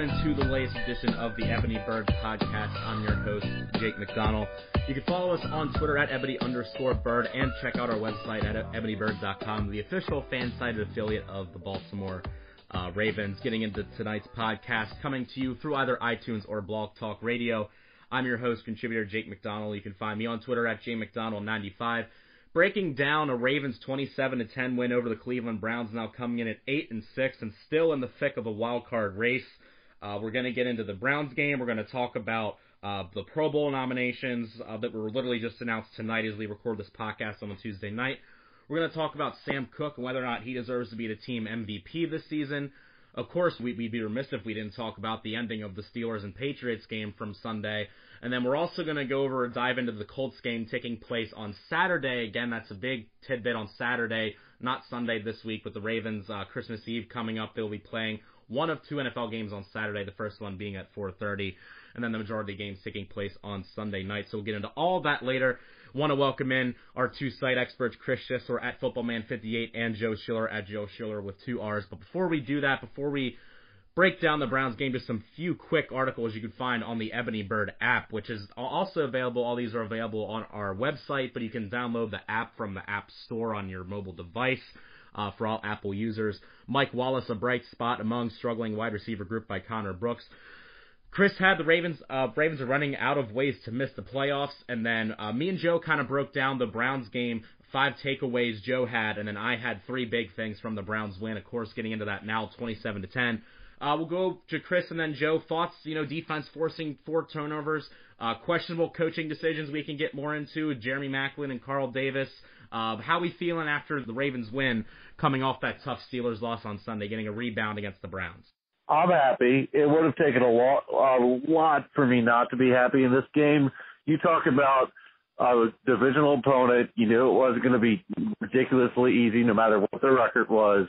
into the latest edition of the Ebony Bird podcast. I'm your host, Jake McDonald. You can follow us on Twitter at ebony underscore bird and check out our website at ebonybird.com, the official FanSided affiliate of the Baltimore uh, Ravens. Getting into tonight's podcast, coming to you through either iTunes or Blog Talk Radio. I'm your host, contributor Jake McDonald. You can find me on Twitter at jmcdonald95 breaking down a Ravens 27 to 10 win over the Cleveland Browns, now coming in at eight and six, and still in the thick of a wild card race. Uh, we're going to get into the Browns game. We're going to talk about uh, the Pro Bowl nominations uh, that were literally just announced tonight as we record this podcast on a Tuesday night. We're going to talk about Sam Koch and whether or not he deserves to be the team MVP this season. Of course, we'd be remiss if we didn't talk about the ending of the Steelers and Patriots game from Sunday. And then we're also going to go over and dive into the Colts game taking place on Saturday. Again, that's a big tidbit on Saturday, not Sunday this week, with the Ravens uh, Christmas Eve coming up. They'll be playing one of two NFL games on Saturday, the first one being at 4.30, and then the majority of the games taking place on Sunday night. So we'll get into all that later. Want to welcome in our two site experts, Chris Schisler at FootballMan58 and Joe Schiller at Joe Schiller with two R's. But before we do that, before we break down the Browns game, just some few quick articles you can find on the Ebony Bird app, which is also available. All these are available on our website, but you can download the app from the App Store on your mobile device. Uh, for all Apple users, Mike Wallace, a bright spot among struggling wide receiver group by Connor Brooks. Chris had the Ravens. Uh, Ravens are running out of ways to miss the playoffs, and then uh, me and Joe kind of broke down the Browns game. Five takeaways Joe had, and then I had three big things from the Browns win. Of course, getting into that now, 27 to 10. Uh, we'll go to Chris and then Joe. Thoughts, you know, defense forcing four turnovers, uh, questionable coaching decisions we can get more into. Jeremy Maclin and Carl Davis. Uh, how we feeling after the Ravens win, coming off that tough Steelers loss on Sunday, getting a rebound against the Browns? I'm happy. It would have taken a lot, a lot for me not to be happy in this game. You talk about a divisional opponent. You knew it wasn't going to be ridiculously easy, no matter what the record was.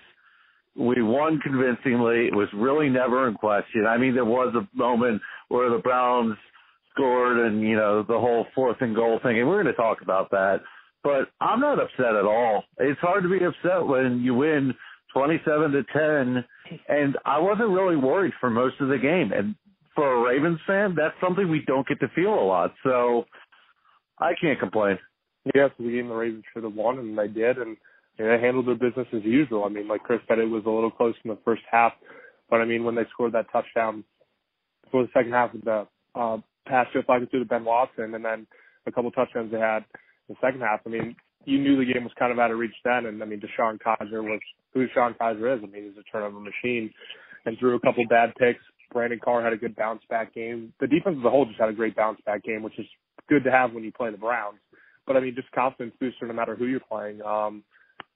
We won convincingly. It was really never in question. I mean, there was a moment where the Browns scored and, you know, the whole fourth and goal thing, and we're going to talk about that. But I'm not upset at all. It's hard to be upset when you win 27 to 10, and I wasn't really worried for most of the game. And for a Ravens fan, that's something we don't get to feel a lot. So I can't complain. It's the game the Ravens should have won, and they did. And they handled their business as usual. I mean, like Chris said, it was a little close in the first half, but I mean, when they scored that touchdown for the second half of the uh, pass deflected through to Ben Watson, and then a couple touchdowns they had the second half. I mean, you knew the game was kind of out of reach then, and I mean, DeShone Kizer was who DeShone Kizer is. I mean, he's a turnover machine, and threw a couple bad picks. Brandon Carr had a good bounce back game. The defense as a whole just had a great bounce back game, which is good to have when you play the Browns. But I mean, just confidence booster no matter who you're playing. Um,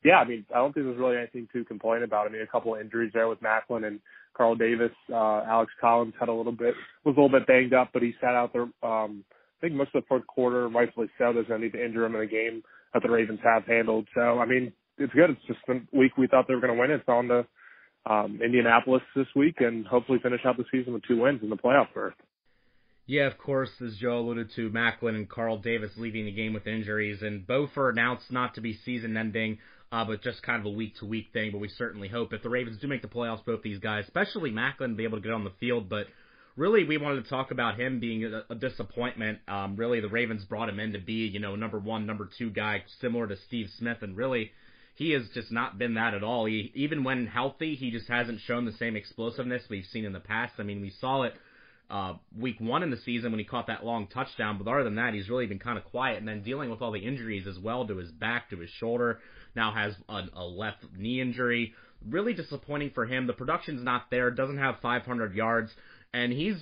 yeah, I mean, I don't think there's really anything to complain about. I mean, a couple of injuries there with Maclin and Carl Davis. Uh, Alex Collins had a little bit, was a little bit banged up, but he sat out there, um, I think most of the fourth quarter, rightfully so. There's no need to injure him in a game that the Ravens have handled. So, I mean, it's good. It's just the week we thought they were going to win. It's on to um, Indianapolis this week and hopefully finish out the season with two wins in the playoff berth. Yeah, of course, as Joe alluded to, Maclin and Carl Davis leaving the game with injuries, and both are announced not to be season-ending uh, but just kind of a week to week thing. But we certainly hope if the Ravens do make the playoffs, both these guys, especially Maclin, be able to get on the field. But really, we wanted to talk about him being a, a disappointment. Um, really, the Ravens brought him in to be, you know, number one, number two guy, similar to Steve Smith, and really. He has just not been that at all. He, even when healthy, he just hasn't shown the same explosiveness we've seen in the past. I mean, we saw it uh, week one in the season when he caught that long touchdown. But other than that, he's really been kind of quiet. And then dealing with all the injuries as well to his back, to his shoulder now has a, a left knee injury. Really disappointing for him. The production's not there. Doesn't have 500 yards, and he's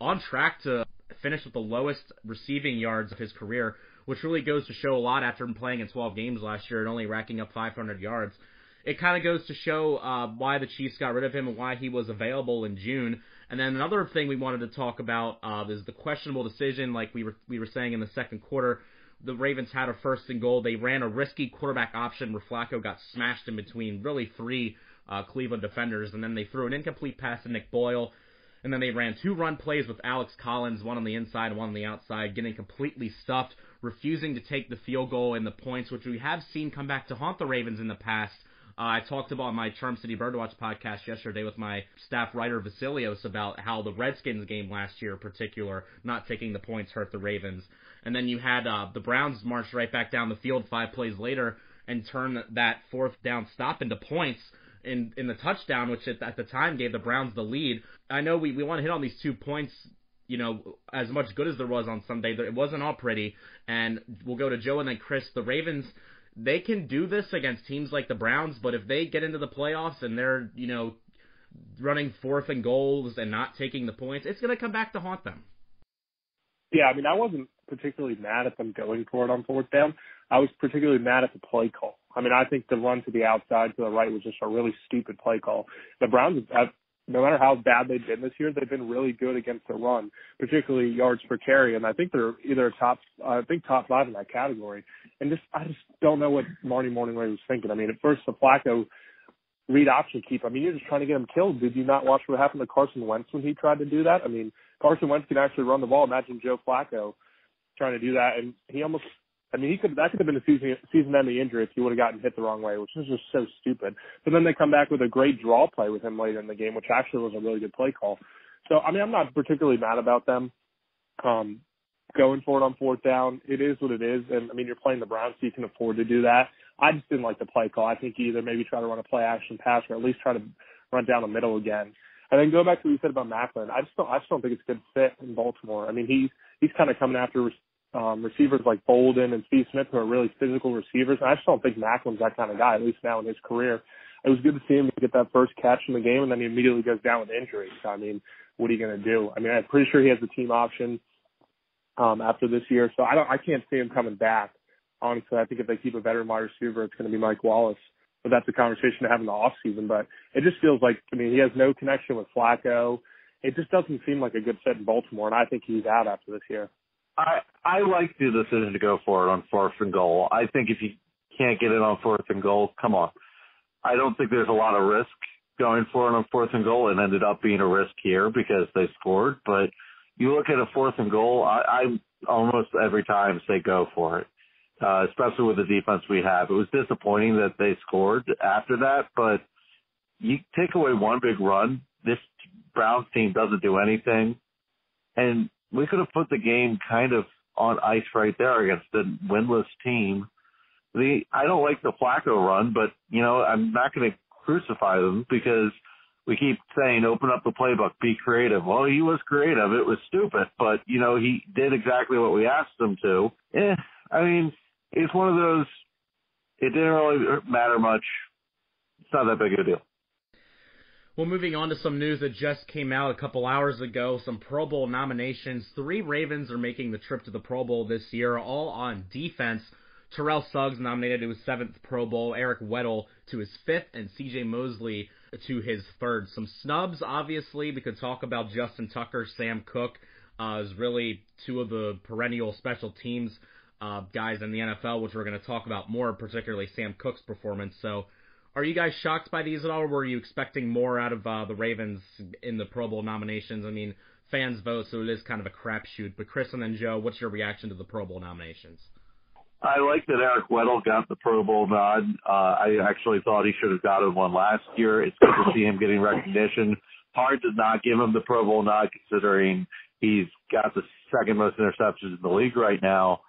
on track to finish with the lowest receiving yards of his career, which really goes to show a lot after him playing in 12 games last year and only racking up 500 yards. It kind of goes to show uh, why the Chiefs got rid of him and why he was available in June. And then another thing we wanted to talk about uh, is the questionable decision, like we were we were saying in the second quarter, the Ravens had a first and goal. They ran a risky quarterback option where Flacco got smashed in between really three uh, Cleveland defenders, and then they threw an incomplete pass to Nick Boyle. And then they ran two run plays with Alex Collins, one on the inside one on the outside, getting completely stuffed, refusing to take the field goal and the points, which we have seen come back to haunt the Ravens in the past. Uh, I talked about my Charm City Birdwatch podcast yesterday with my staff writer Vasilios about how the Redskins game last year, in particular, not taking the points hurt the Ravens. And then you had uh, the Browns march right back down the field five plays later and turn that fourth down stop into points in in the touchdown, which at, at the time gave the Browns the lead. I know we, we want to hit on these two points you know, as much good as there was on Sunday, it wasn't all pretty. And we'll go to Joe and then Chris. The Ravens, they can do this against teams like the Browns, but if they get into the playoffs and they're, you know, running fourth and goals and not taking the points, it's going to come back to haunt them. Yeah, I mean, I wasn't particularly mad at them going for it on fourth down. I was particularly mad at the play call. I mean, I think the run to the outside to the right was just a really stupid play call. The Browns have no matter how bad they've been this year, they've been really good against the run, particularly yards per carry. And I think they're either top, I think top five in that category. And just, I just don't know what Marty Mornhinweg was thinking. I mean, at first the Flacco read option keep. I mean, you're just trying to get him killed. Did you not watch what happened to Carson Wentz when he tried to do that? I mean, Carson Wentz can actually run the ball. Imagine Joe Flacco trying to do that, and he almost I mean, he could that could have been a season season-ending injury if he would have gotten hit the wrong way, which is just so stupid. But then they come back with a great draw play with him later in the game, which actually was a really good play call. So I mean, I'm not particularly mad about them um, going for it on fourth down. It is what it is, and I mean, you're playing the Browns, so you can afford to do that. I just didn't like the play call. I think either maybe try to run a play action pass or at least try to run down the middle again. And then go back to what you said about Maclin. I just don't. I just don't think it's a good fit in Baltimore. I mean, he's he's kind of coming after um, receivers like Boldin and Steve Smith who are really physical receivers. And I just don't think Maclin's that kind of guy, at least now in his career. It was good to see him get that first catch in the game, and then he immediately goes down with injury. So, I mean, what are you going to do? I mean, I'm pretty sure he has the team option um, after this year, so I don't, I can't see him coming back. Honestly, I think if they keep a veteran wide receiver, it's going to be Mike Wallace. But that's a conversation to have in the off season. But it just feels like, I mean, he has no connection with Flacco. It just doesn't seem like a good fit in Baltimore, and I think he's out after this year. I I like the decision to go for it on fourth and goal. I think if you can't get it on fourth and goal, come on. I don't think there's a lot of risk going for it on fourth and goal. It ended up being a risk here because they scored. But you look at a fourth and goal, I, I almost every time say go for it, uh, especially with the defense we have. It was disappointing that they scored after that, but you take away one big run, this Browns team doesn't do anything. And we could have put the game kind of on ice right there against the winless team. The I don't like the Flacco run, but you know I'm not going to crucify them because we keep saying open up the playbook, be creative. Well, he was creative. It was stupid, but you know he did exactly what we asked him to. Eh, I mean, it's one of those. It didn't really matter much. It's not that big of a deal. Well, moving on to some news that just came out a couple hours ago, some Pro Bowl nominations. Three Ravens are making the trip to the Pro Bowl this year, all on defense. Terrell Suggs nominated to his seventh Pro Bowl, Eric Weddle to his fifth, and CJ Mosley to his third. Some snubs, obviously. We could talk about Justin Tucker, Sam Koch, uh, as really two of the perennial special teams uh, guys in the NFL, which we're going to talk about more, particularly Sam Koch's performance. So are you guys shocked by these at all, were you expecting more out of uh, the Ravens in the Pro Bowl nominations? I mean, fans vote, so it is kind of a crapshoot. But Chris and then Joe, what's your reaction to the Pro Bowl nominations? I like that Eric Weddle got the Pro Bowl nod. Uh, I actually thought he should have gotten one last year. It's good to see him getting recognition. Hard to not give him the Pro Bowl nod considering he's got the second most interceptions in the league right now.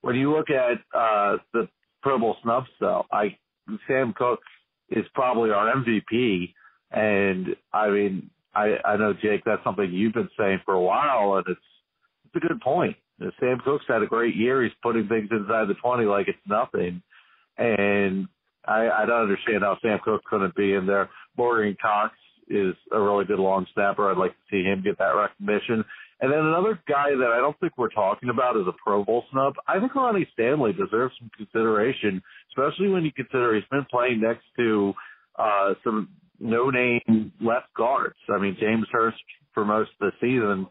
When you look at uh, the Pro Bowl snubs, though, I Sam Koch is probably our MVP. And I mean, I, I know Jake, that's something you've been saying for a while, and it's it's a good point. Sam Koch's had a great year. He's putting things inside the twenty like it's nothing, and I, I don't understand how Sam Koch couldn't be in there. Morgan Cox is a really good long snapper. I'd like to see him get that recognition. And then another guy that I don't think we're talking about is a Pro Bowl snub. I think Ronnie Stanley deserves some consideration, especially when you consider he's been playing next to uh, some no-name left guards. I mean, James Hurst for most of the season,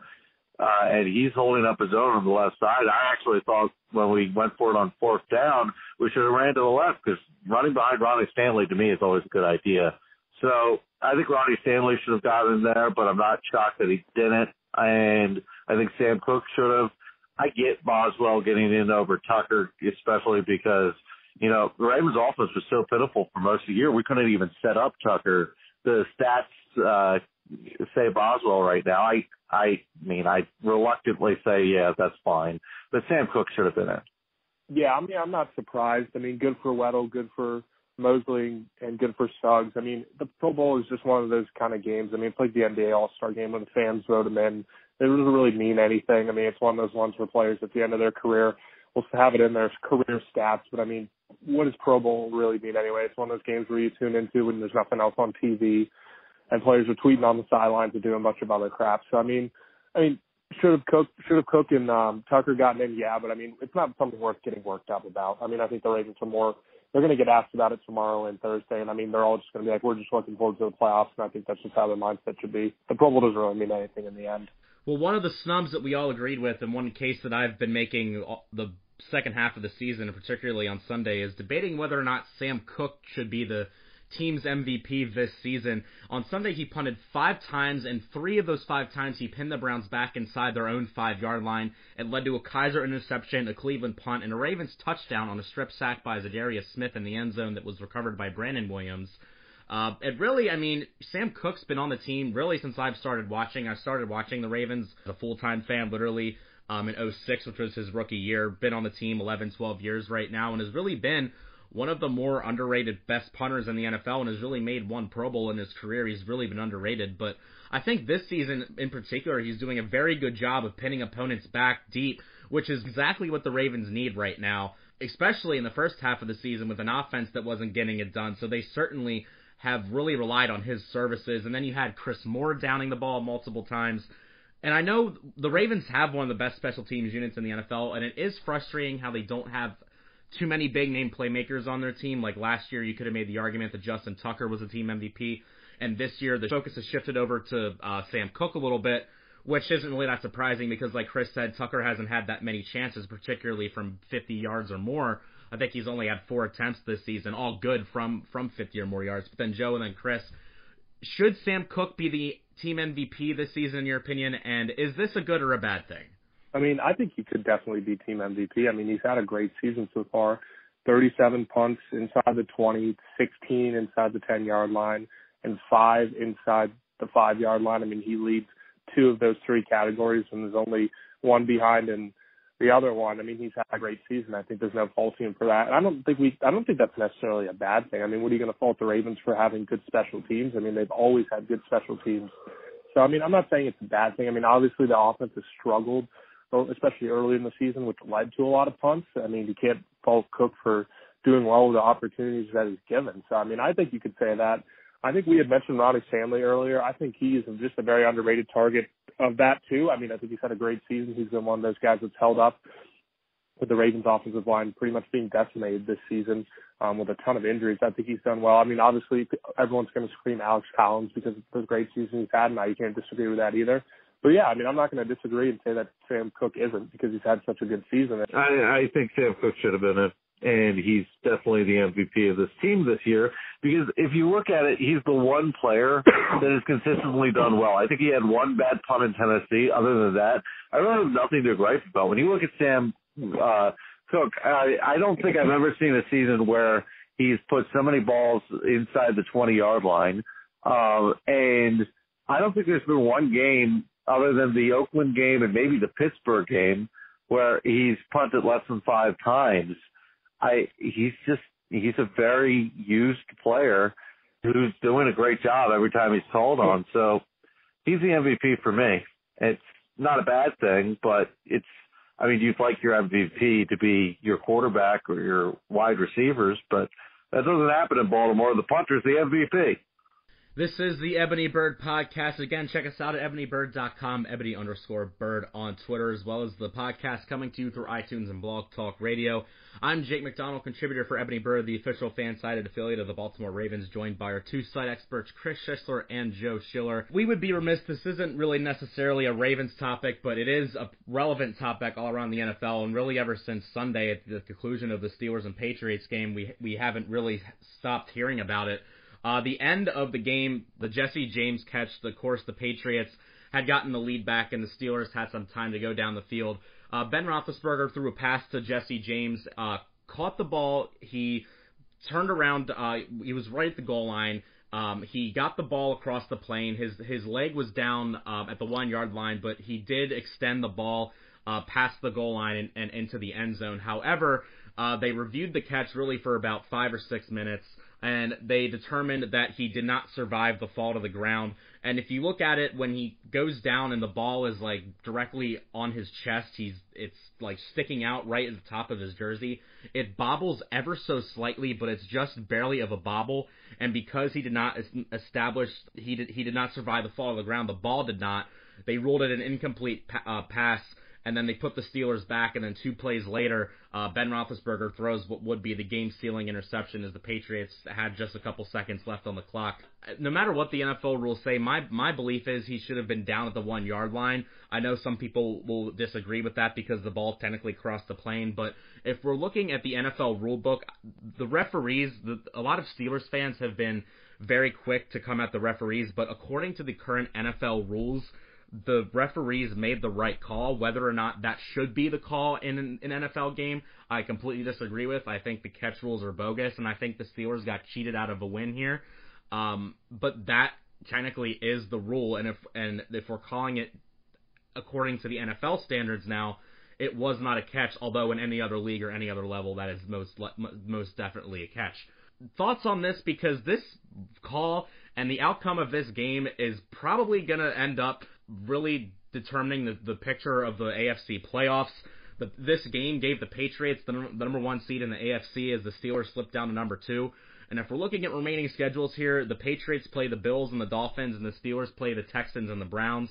uh, and he's holding up his own on the left side. I actually thought when we went for it on fourth down, we should have ran to the left because running behind Ronnie Stanley to me is always a good idea. So I think Ronnie Stanley should have gotten there, but I'm not shocked that he didn't and I think Sam Koch should have. I get Boswell getting in over Tucker, especially because You know, the Ravens offense was so pitiful for most of the year, we couldn't even set up Tucker. The stats uh, say Boswell right now. I I mean, I reluctantly say, yeah, that's fine. But Sam Koch should have been in. Yeah, I mean, I'm not surprised. I mean, good for Weddle, good for Mosley, and good for Suggs. I mean, the Pro Bowl is just one of those kind of games. I mean, it's like the NBA All Star game when the fans vote them in. It doesn't really mean anything. I mean, it's one of those ones where players at the end of their career will have it in their career stats. But I mean, what does Pro Bowl really mean anyway? It's one of those games where you tune into when there's nothing else on TV, and players are tweeting on the sidelines and doing a bunch of other crap. So I mean, I mean, should have Koch should have Koch and um, Tucker gotten in? Yeah, but I mean, it's not something worth getting worked up about. I mean, I think the Ravens are more. They're going to get asked about it tomorrow and Thursday, and I mean, they're all just going to be like, we're just looking forward to the playoffs, and I think that's just how their mindset should be. The Pro Bowl doesn't really mean anything in the end. Well, one of the snubs that we all agreed with, and one case that I've been making the second half of the season, particularly on Sunday, is debating whether or not Sam Koch should be the team's MVP this season. On Sunday, he punted five times, and three of those five times he pinned the Browns back inside their own five yard line. It led to a Kizer interception, a Cleveland punt, and a Ravens touchdown on a strip sack by Za'Darius Smith in the end zone that was recovered by Brandon Williams. Uh, it really, I mean, Sam Koch's been on the team really since I've started watching. I started watching the Ravens as a full time fan, literally um, in 06, which was his rookie year. Been on the team 11, 12 years right now, and has really been one of the more underrated best punters in the NFL and has really made one Pro Bowl in his career. He's really been underrated, but I think this season in particular, he's doing a very good job of pinning opponents back deep, which is exactly what the Ravens need right now, especially in the first half of the season with an offense that wasn't getting it done. So they certainly have really relied on his services. And then you had Chris Moore downing the ball multiple times. And I know the Ravens have one of the best special teams units in the NFL, and it is frustrating how they don't have – too many big name playmakers on their team. Like last year, you could have made the argument that Justin Tucker was a team MVP, and this year the focus has shifted over to uh, Sam Koch a little bit, which isn't really that surprising because, like Chris said, Tucker hasn't had that many chances, particularly from 50 yards or more. I think he's only had four attempts this season, all good from from 50 or more yards. But then Joe and then Chris, should Sam Koch be the team MVP this season in your opinion? And is this a good or a bad thing? I mean, I think he could definitely be team MVP. I mean, he's had a great season so far. 37 punts inside the 20, 16 inside the 10 yard line, and five inside the five yard line. I mean, he leads two of those three categories, and there's only one behind in the other one. I mean, he's had a great season. I think there's no faulting him for that. And I don't think we, I don't think that's necessarily a bad thing. I mean, what are you going to fault the Ravens for having good special teams? I mean, they've always had good special teams. So, I mean, I'm not saying it's a bad thing. I mean, obviously the offense has struggled especially early in the season, which led to a lot of punts. I mean, you can't fault Koch for doing well with the opportunities that he's given. So, I mean, I think you could say that. I think we had mentioned Ronnie Stanley earlier. I think he is just a very underrated target of that too. I mean, I think he's had a great season. He's been one of those guys that's held up with the Ravens offensive line pretty much being decimated this season um, with a ton of injuries. I think he's done well. I mean, obviously everyone's going to scream Alex Collins because of the great season he's had, and I can't disagree with that either but yeah, I mean, I'm not going to disagree and say that Sam Koch isn't because he's had such a good season. I, I think Sam Koch should have been it, and he's definitely the MVP of this team this year. Because if you look at it, he's the one player that has consistently done well. I think he had one bad punt in Tennessee. Other than that, I really have nothing to gripe about. When you look at Sam uh, Koch, I, I don't think I've ever seen a season where he's put so many balls inside the 20 yard line. Um, and I don't think there's been one game other than the Oakland game and maybe the Pittsburgh game where he's punted less than five times. I he's just he's a very used player who's doing a great job every time he's called on. So he's the MVP for me. It's not a bad thing, but it's I mean you'd like your MVP to be your quarterback or your wide receivers, but that doesn't happen in Baltimore. The punter's the MVP. This is the Ebony Bird Podcast. Again, check us out at ebonybird.com, ebony underscore bird on Twitter, as well as the podcast coming to you through iTunes and Blog Talk Radio. I'm Jake McDonald, contributor for Ebony Bird, the official FanSided affiliate of the Baltimore Ravens, joined by our two site experts, Chris Schisler and Joe Schiller. We would be remiss, this isn't really necessarily a Ravens topic, but it is a relevant topic all around the NFL, and really ever since Sunday at the conclusion of the Steelers and Patriots game, we, we haven't really stopped hearing about it. Uh, the end of the game, the Jesse James catch, of course, the Patriots had gotten the lead back, and the Steelers had some time to go down the field. Uh, ben Roethlisberger threw a pass to Jesse James, uh, caught the ball. He turned around. Uh, he was right at the goal line. Um, he got the ball across the plane. His his leg was down uh, at the one yard line, but he did extend the ball uh, past the goal line and, and into the end zone. However, uh, they reviewed the catch really for about five or six minutes, and they determined that he did not survive the fall to the ground. And if you look at it when he goes down and the ball is like directly on his chest, he's it's like sticking out right at the top of his jersey. It bobbles ever so slightly, but it's just barely of a bobble. And because he did not establish he did he did not survive the fall to the ground, the ball did not. They ruled it an incomplete pa- uh, pass and then they put the Steelers back, and then two plays later, uh, Ben Roethlisberger throws what would be the game-sealing interception as the Patriots had just a couple seconds left on the clock. No matter what the NFL rules say, my my belief is he should have been down at the one yard line. I know some people will disagree with that because the ball technically crossed the plane, but if we're looking at the NFL rule book, the referees, the, a lot of Steelers fans have been very quick to come at the referees, but according to the current NFL rules, the referees made the right call. Whether or not that should be the call in an, an, NFL game, I completely disagree with. I think the catch rules are bogus, and I think the Steelers got cheated out of a win here. Um, but that technically is the rule, and if and if we're calling it according to the NFL standards now, it was not a catch. Although in any other league or any other level, that is most most definitely a catch. Thoughts on this? Because this call and the outcome of this game is probably going to end up really determining the, the picture of the AFC playoffs. This game gave the Patriots the, the number one seed in the AFC as the Steelers slipped down to number two. And if we're looking at remaining schedules here, the Patriots play the Bills and the Dolphins, and the Steelers play the Texans and the Browns.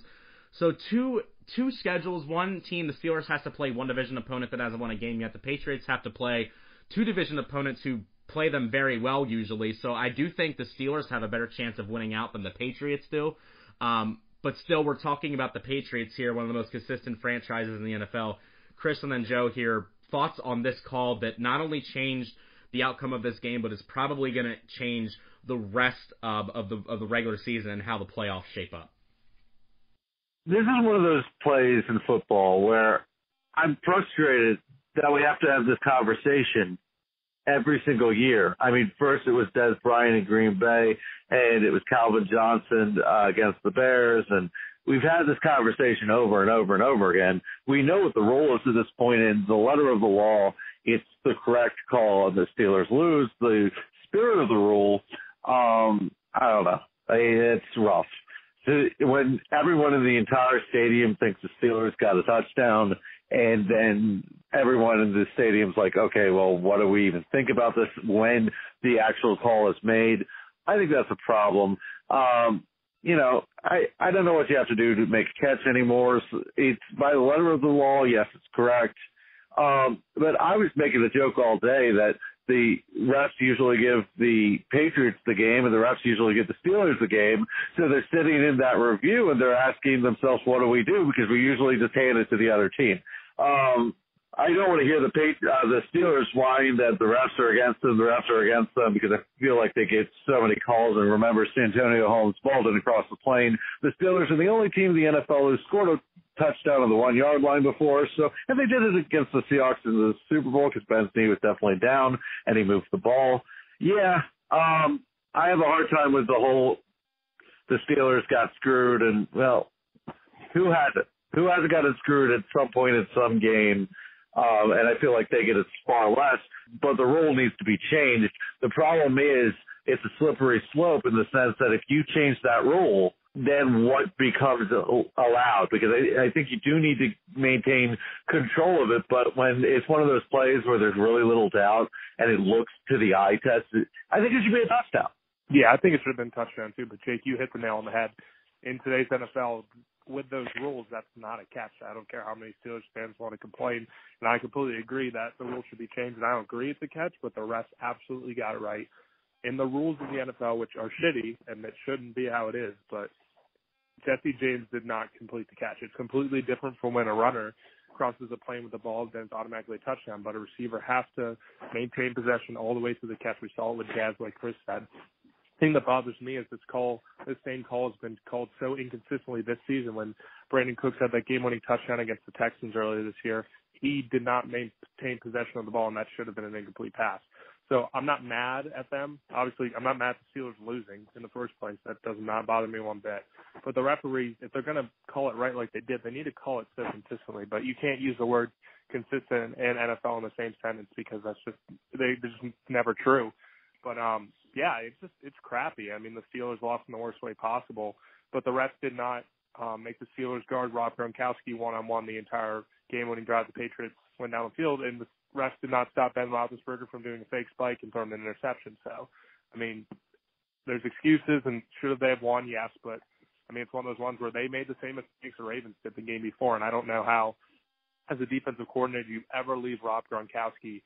So two two schedules. One team, the Steelers has to play one division opponent that hasn't won a game yet. The Patriots have to play two division opponents who play them very well usually. So I do think the Steelers have a better chance of winning out than the Patriots do. Um, but still, we're talking about the Patriots here, one of the most consistent franchises in the NFL. Chris and then Joe here, thoughts on this call that not only changed the outcome of this game, but is probably going to change the rest of, of the of the regular season and how the playoffs shape up. This is one of those plays in football where I'm frustrated that we have to have this conversation every single year. I mean, first it was Dez Bryant in Green Bay, and it was Calvin Johnson uh, against the Bears, and we've had this conversation over and over and over again. We know what the rule is at this point in the letter of the law. It's the correct call, and the Steelers lose. The spirit of the rule, um, I don't know. It's rough. When everyone in the entire stadium thinks the Steelers got a touchdown, and then everyone in the stadium's like, okay, well, what do we even think about this when the actual call is made? I think that's a problem. Um, you know, I I don't know what you have to do to make a catch anymore. It's by the letter of the law. Yes, it's correct. Um, but I was making a joke all day that the refs usually give the Patriots the game and the refs usually give the Steelers the game. So they're sitting in that review and they're asking themselves, what do we do? Because we usually just hand it to the other team. Um, I don't want to hear the uh, the Steelers whine that the refs are against them, the refs are against them because I feel like they get so many calls. And remember, Santonio Holmes ball didn't the plane. The Steelers are the only team in the NFL who scored a touchdown on the one yard line before. So, and they did it against the Seahawks in the Super Bowl because Ben's knee was definitely down and he moved the ball. Yeah, um, I have a hard time with the whole the Steelers got screwed and well, who hasn't? Who hasn't gotten screwed at some point in some game? Um, and I feel like they get it far less, but the rule needs to be changed. The problem is it's a slippery slope in the sense that if you change that rule, then what becomes allowed? Because I, I think you do need to maintain control of it, but when it's one of those plays where there's really little doubt and it looks to the eye test, I think it should be a touchdown. Yeah, I think it should have been touchdown too. But Jake, you hit the nail on the head. In today's NFL, with those rules, that's not a catch. I don't care how many Steelers fans want to complain, and I completely agree that the rules should be changed. And I don't agree it's a catch, but the refs absolutely got it right. In the rules of the NFL, which are shitty and it shouldn't be how it is, but Jesse James did not complete the catch. It's completely different from when a runner crosses a plane with the ball, then it's automatically a touchdown. But a receiver has to maintain possession all the way to the catch. We saw it with Jazz, like Chris said thing that bothers me is this call, this same call has been called so inconsistently this season. When Brandin Cooks had that game-winning touchdown against the Texans earlier this year, he did not maintain possession of the ball, and that should have been an incomplete pass. So I'm not mad at them. Obviously, I'm not mad at the Steelers losing in the first place. That does not bother me one bit. But the referees, if they're going to call it right like they did, they need to call it so consistently. But you can't use the word consistent and NFL in the same sentence because that's just they they're just never true. But um, yeah, it's just it's crappy. I mean, the Steelers lost in the worst way possible, but the refs did not um, make the Steelers guard Rob Gronkowski one on one the entire game-winning drive. The Patriots went down the field, and the refs did not stop Ben Roethlisberger from doing a fake spike and throwing an interception. So, I mean, there's excuses, and should they have won? Yes, but I mean, it's one of those ones where they made the same mistakes the Ravens did the game before, and I don't know how, as a defensive coordinator, you ever leave Rob Gronkowski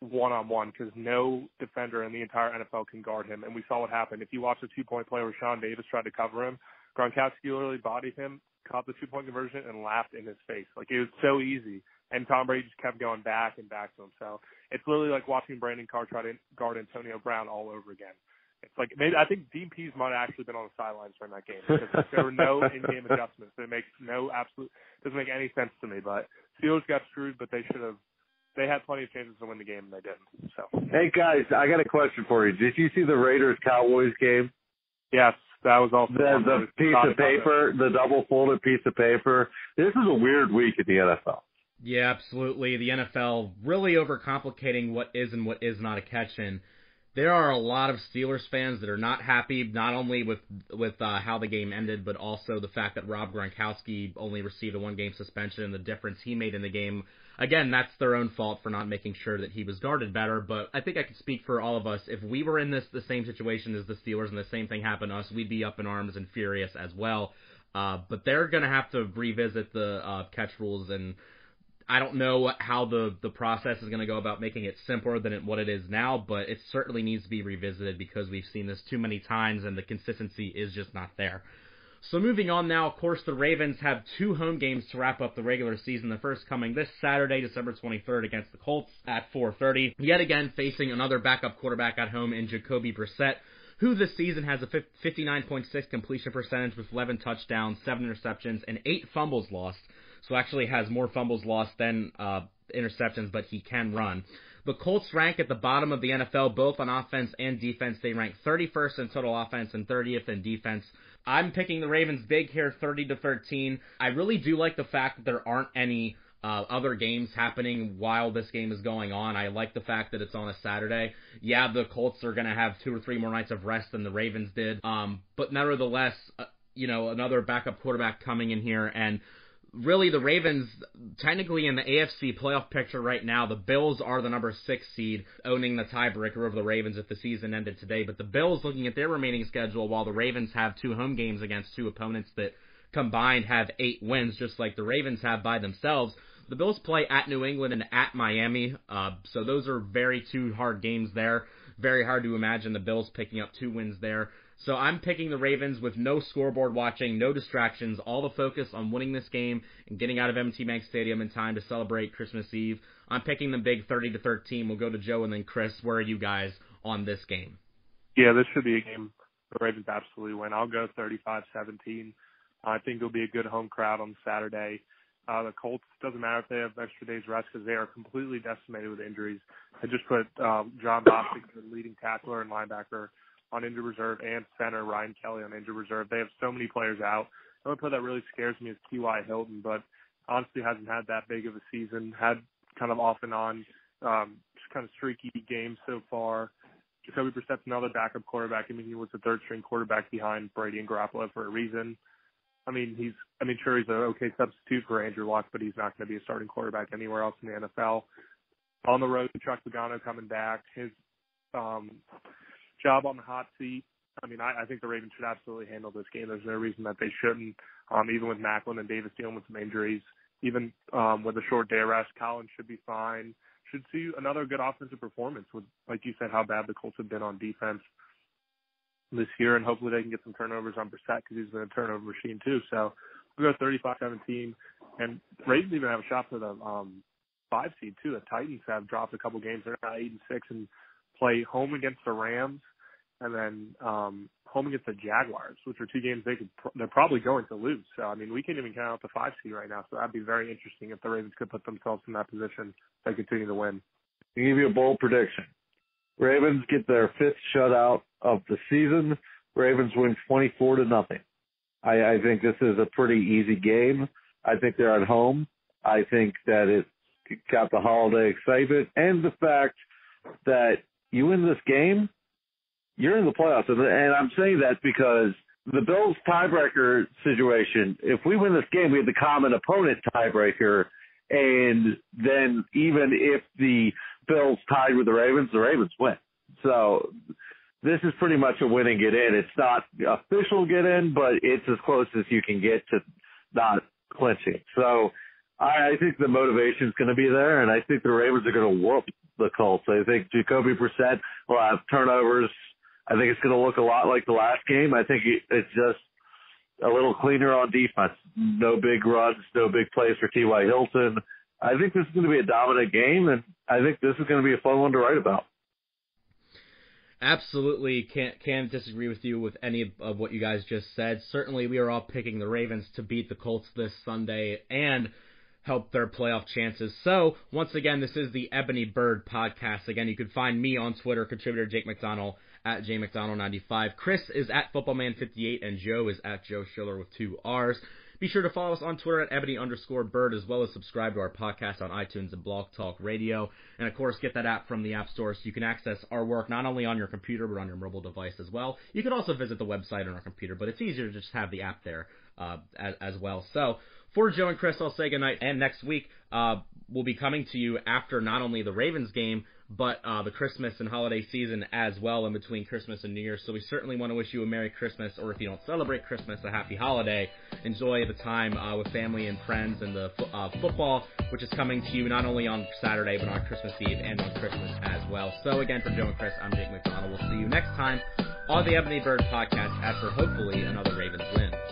one on one because no defender in the entire NFL can guard him. And we saw what happened. If you watch the two point play where Sean Davis tried to cover him, Gronkowski literally bodied him, caught the two point conversion, and laughed in his face. Like it was so easy. And Tom Brady just kept going back and back to him. So it's literally like watching Brandon Carr try to guard Antonio Brown all over again. It's like maybe I think Dean might have actually been on the sidelines during that game because there were no in-game adjustments. It makes no absolute doesn't make any sense to me. But Steelers got screwed, but they should have they had plenty of chances to win the game and they didn't. So Hey guys, I got a question for you. Did you see the Raiders Cowboys game? Yes, that was also the, the piece of paper, the double folded piece of paper. This is a weird week at the NFL. Yeah, absolutely. The NFL really overcomplicating what is and what is not a catch in there are a lot of Steelers fans that are not happy, not only with with uh, how the game ended, but also the fact that Rob Gronkowski only received a one game suspension and the difference he made in the game. Again, that's their own fault for not making sure that he was guarded better. But I think I can speak for all of us. If we were in this the same situation as the Steelers and the same thing happened to us, we'd be up in arms and furious as well. Uh, but they're going to have to revisit the uh, catch rules and I don't know how the the process is going to go about making it simpler than it, what it is now, but it certainly needs to be revisited because we've seen this too many times and the consistency is just not there. So moving on now, of course, the Ravens have two home games to wrap up the regular season. The first coming this Saturday, December 23rd, against the Colts at 4:30. Yet again, facing another backup quarterback at home in Jacoby Brissett, who this season has a 59.6 completion percentage with 11 touchdowns, seven interceptions, and eight fumbles lost so actually has more fumbles lost than uh, interceptions, but he can run. The Colts rank at the bottom of the NFL, both on offense and defense. They rank 31st in total offense and 30th in defense. I'm picking the Ravens big here, 30 to 13. I really do like the fact that there aren't any uh, other games happening while this game is going on. I like the fact that it's on a Saturday. Yeah, the Colts are going to have two or three more nights of rest than the Ravens did. Um, but nevertheless, uh, you know, another backup quarterback coming in here and really the Ravens, technically in the AFC playoff picture right now, the Bills are the number six seed, owning the tiebreaker over the Ravens if the season ended today. But the Bills, looking at their remaining schedule, while the Ravens have two home games against two opponents that combined have eight wins, just like the Ravens have by themselves. The Bills play at New England and at Miami, uh, so those are very two hard games there. Very hard to imagine the Bills picking up two wins there. So I'm picking the Ravens with no scoreboard watching, no distractions, all the focus on winning this game and getting out of M&T Bank Stadium in time to celebrate Christmas Eve. I'm picking them big 30 to 13. We'll go to Joe and then Chris. Where are you guys on this game? Yeah, this should be a game the Ravens absolutely win. I'll go 35-17. I think it'll be a good home crowd on Saturday. Uh, the Colts doesn't matter if they have extra days rest because they are completely decimated with injuries. I just put um, Jon Bostic, the leading tackler and linebacker, on injured reserve and center Ryan Kelly on injured reserve. They have so many players out. The only player that really scares me is T.Y. Hilton, but honestly hasn't had that big of a season. Had kind of off and on, um, just kind of streaky games so far. Jacoby Brissett's another backup quarterback. I mean, he was the third string quarterback behind Brady and Garoppolo for a reason. I mean, he's, I mean, sure, he's an okay substitute for Andrew Luck, but he's not going to be a starting quarterback anywhere else in the NFL. On the road, Chuck Pagano coming back. His, um, job on the hot seat. I mean, I, I think the Ravens should absolutely handle this game. There's no reason that they shouldn't. Um, even with Maclin and Davis dealing with some injuries, even um, with a short day rest, Collins should be fine. Should see another good offensive performance with, like you said, how bad the Colts have been on defense this year, and hopefully they can get some turnovers on Brissett because he's been a turnover machine too. So we'll go 35-17, and Ravens even have a shot for the um, five seed too. The Titans have dropped a couple games; they're now eight and six, and play home against the Rams and then um, home against the Jaguars, which are two games they could they're probably going to lose. So I mean, we can't even count out the five seed right now. So that'd be very interesting if the Ravens could put themselves in that position. They continue to win. I'll give you a bold prediction. Ravens get their fifth shutout of the season. Ravens win 24 to nothing. I, I think this is a pretty easy game. I think they're at home. I think that it got the holiday excitement and the fact that you win this game, you're in the playoffs. And, I'm saying that because the Bills tiebreaker situation, if we win this game, we have the common opponent tiebreaker. And then even if the Bills tied with the Ravens, the Ravens win. So this is pretty much a win and get in. It's not official get in, but it's as close as you can get to not clinching. So I, I think the motivation is going to be there, and I think the Ravens are going to whoop the Colts. I think Jacoby Brissett will have turnovers. I think it's going to look a lot like the last game. I think it's just a little cleaner on defense. No big runs, no big plays for T.Y. Hilton. I think this is going to be a dominant game, and I think this is going to be a fun one to write about. Absolutely, can't can't disagree with you with any of what you guys just said. Certainly, we are all picking the Ravens to beat the Colts this Sunday and help their playoff chances. So, once again, this is the Ebony Bird podcast. Again, you can find me on Twitter, contributor Jake McDonald at jmcdonald95. Chris is at footballman58, and Joe is at Joe Schiller with two R's. Be sure to follow us on Twitter at ebony underscore bird, as well as subscribe to our podcast on iTunes and Blog Talk Radio. And of course, get that app from the App Store so you can access our work not only on your computer, but on your mobile device as well. You can also visit the website on our computer, but it's easier to just have the app there uh, as, as well. So, for Joe and Chris, I'll say goodnight. And next week, uh, we'll be coming to you after not only the Ravens game, but uh, the Christmas and holiday season as well in between Christmas and New Year. So we certainly want to wish you a Merry Christmas, or if you don't celebrate Christmas, a Happy Holiday. Enjoy the time uh, with family and friends and the uh, football, which is coming to you not only on Saturday, but on Christmas Eve and on Christmas as well. So again, for Joe and Chris, I'm Jake McDonald. We'll see you next time on the Ebony Bird podcast after hopefully another Ravens win.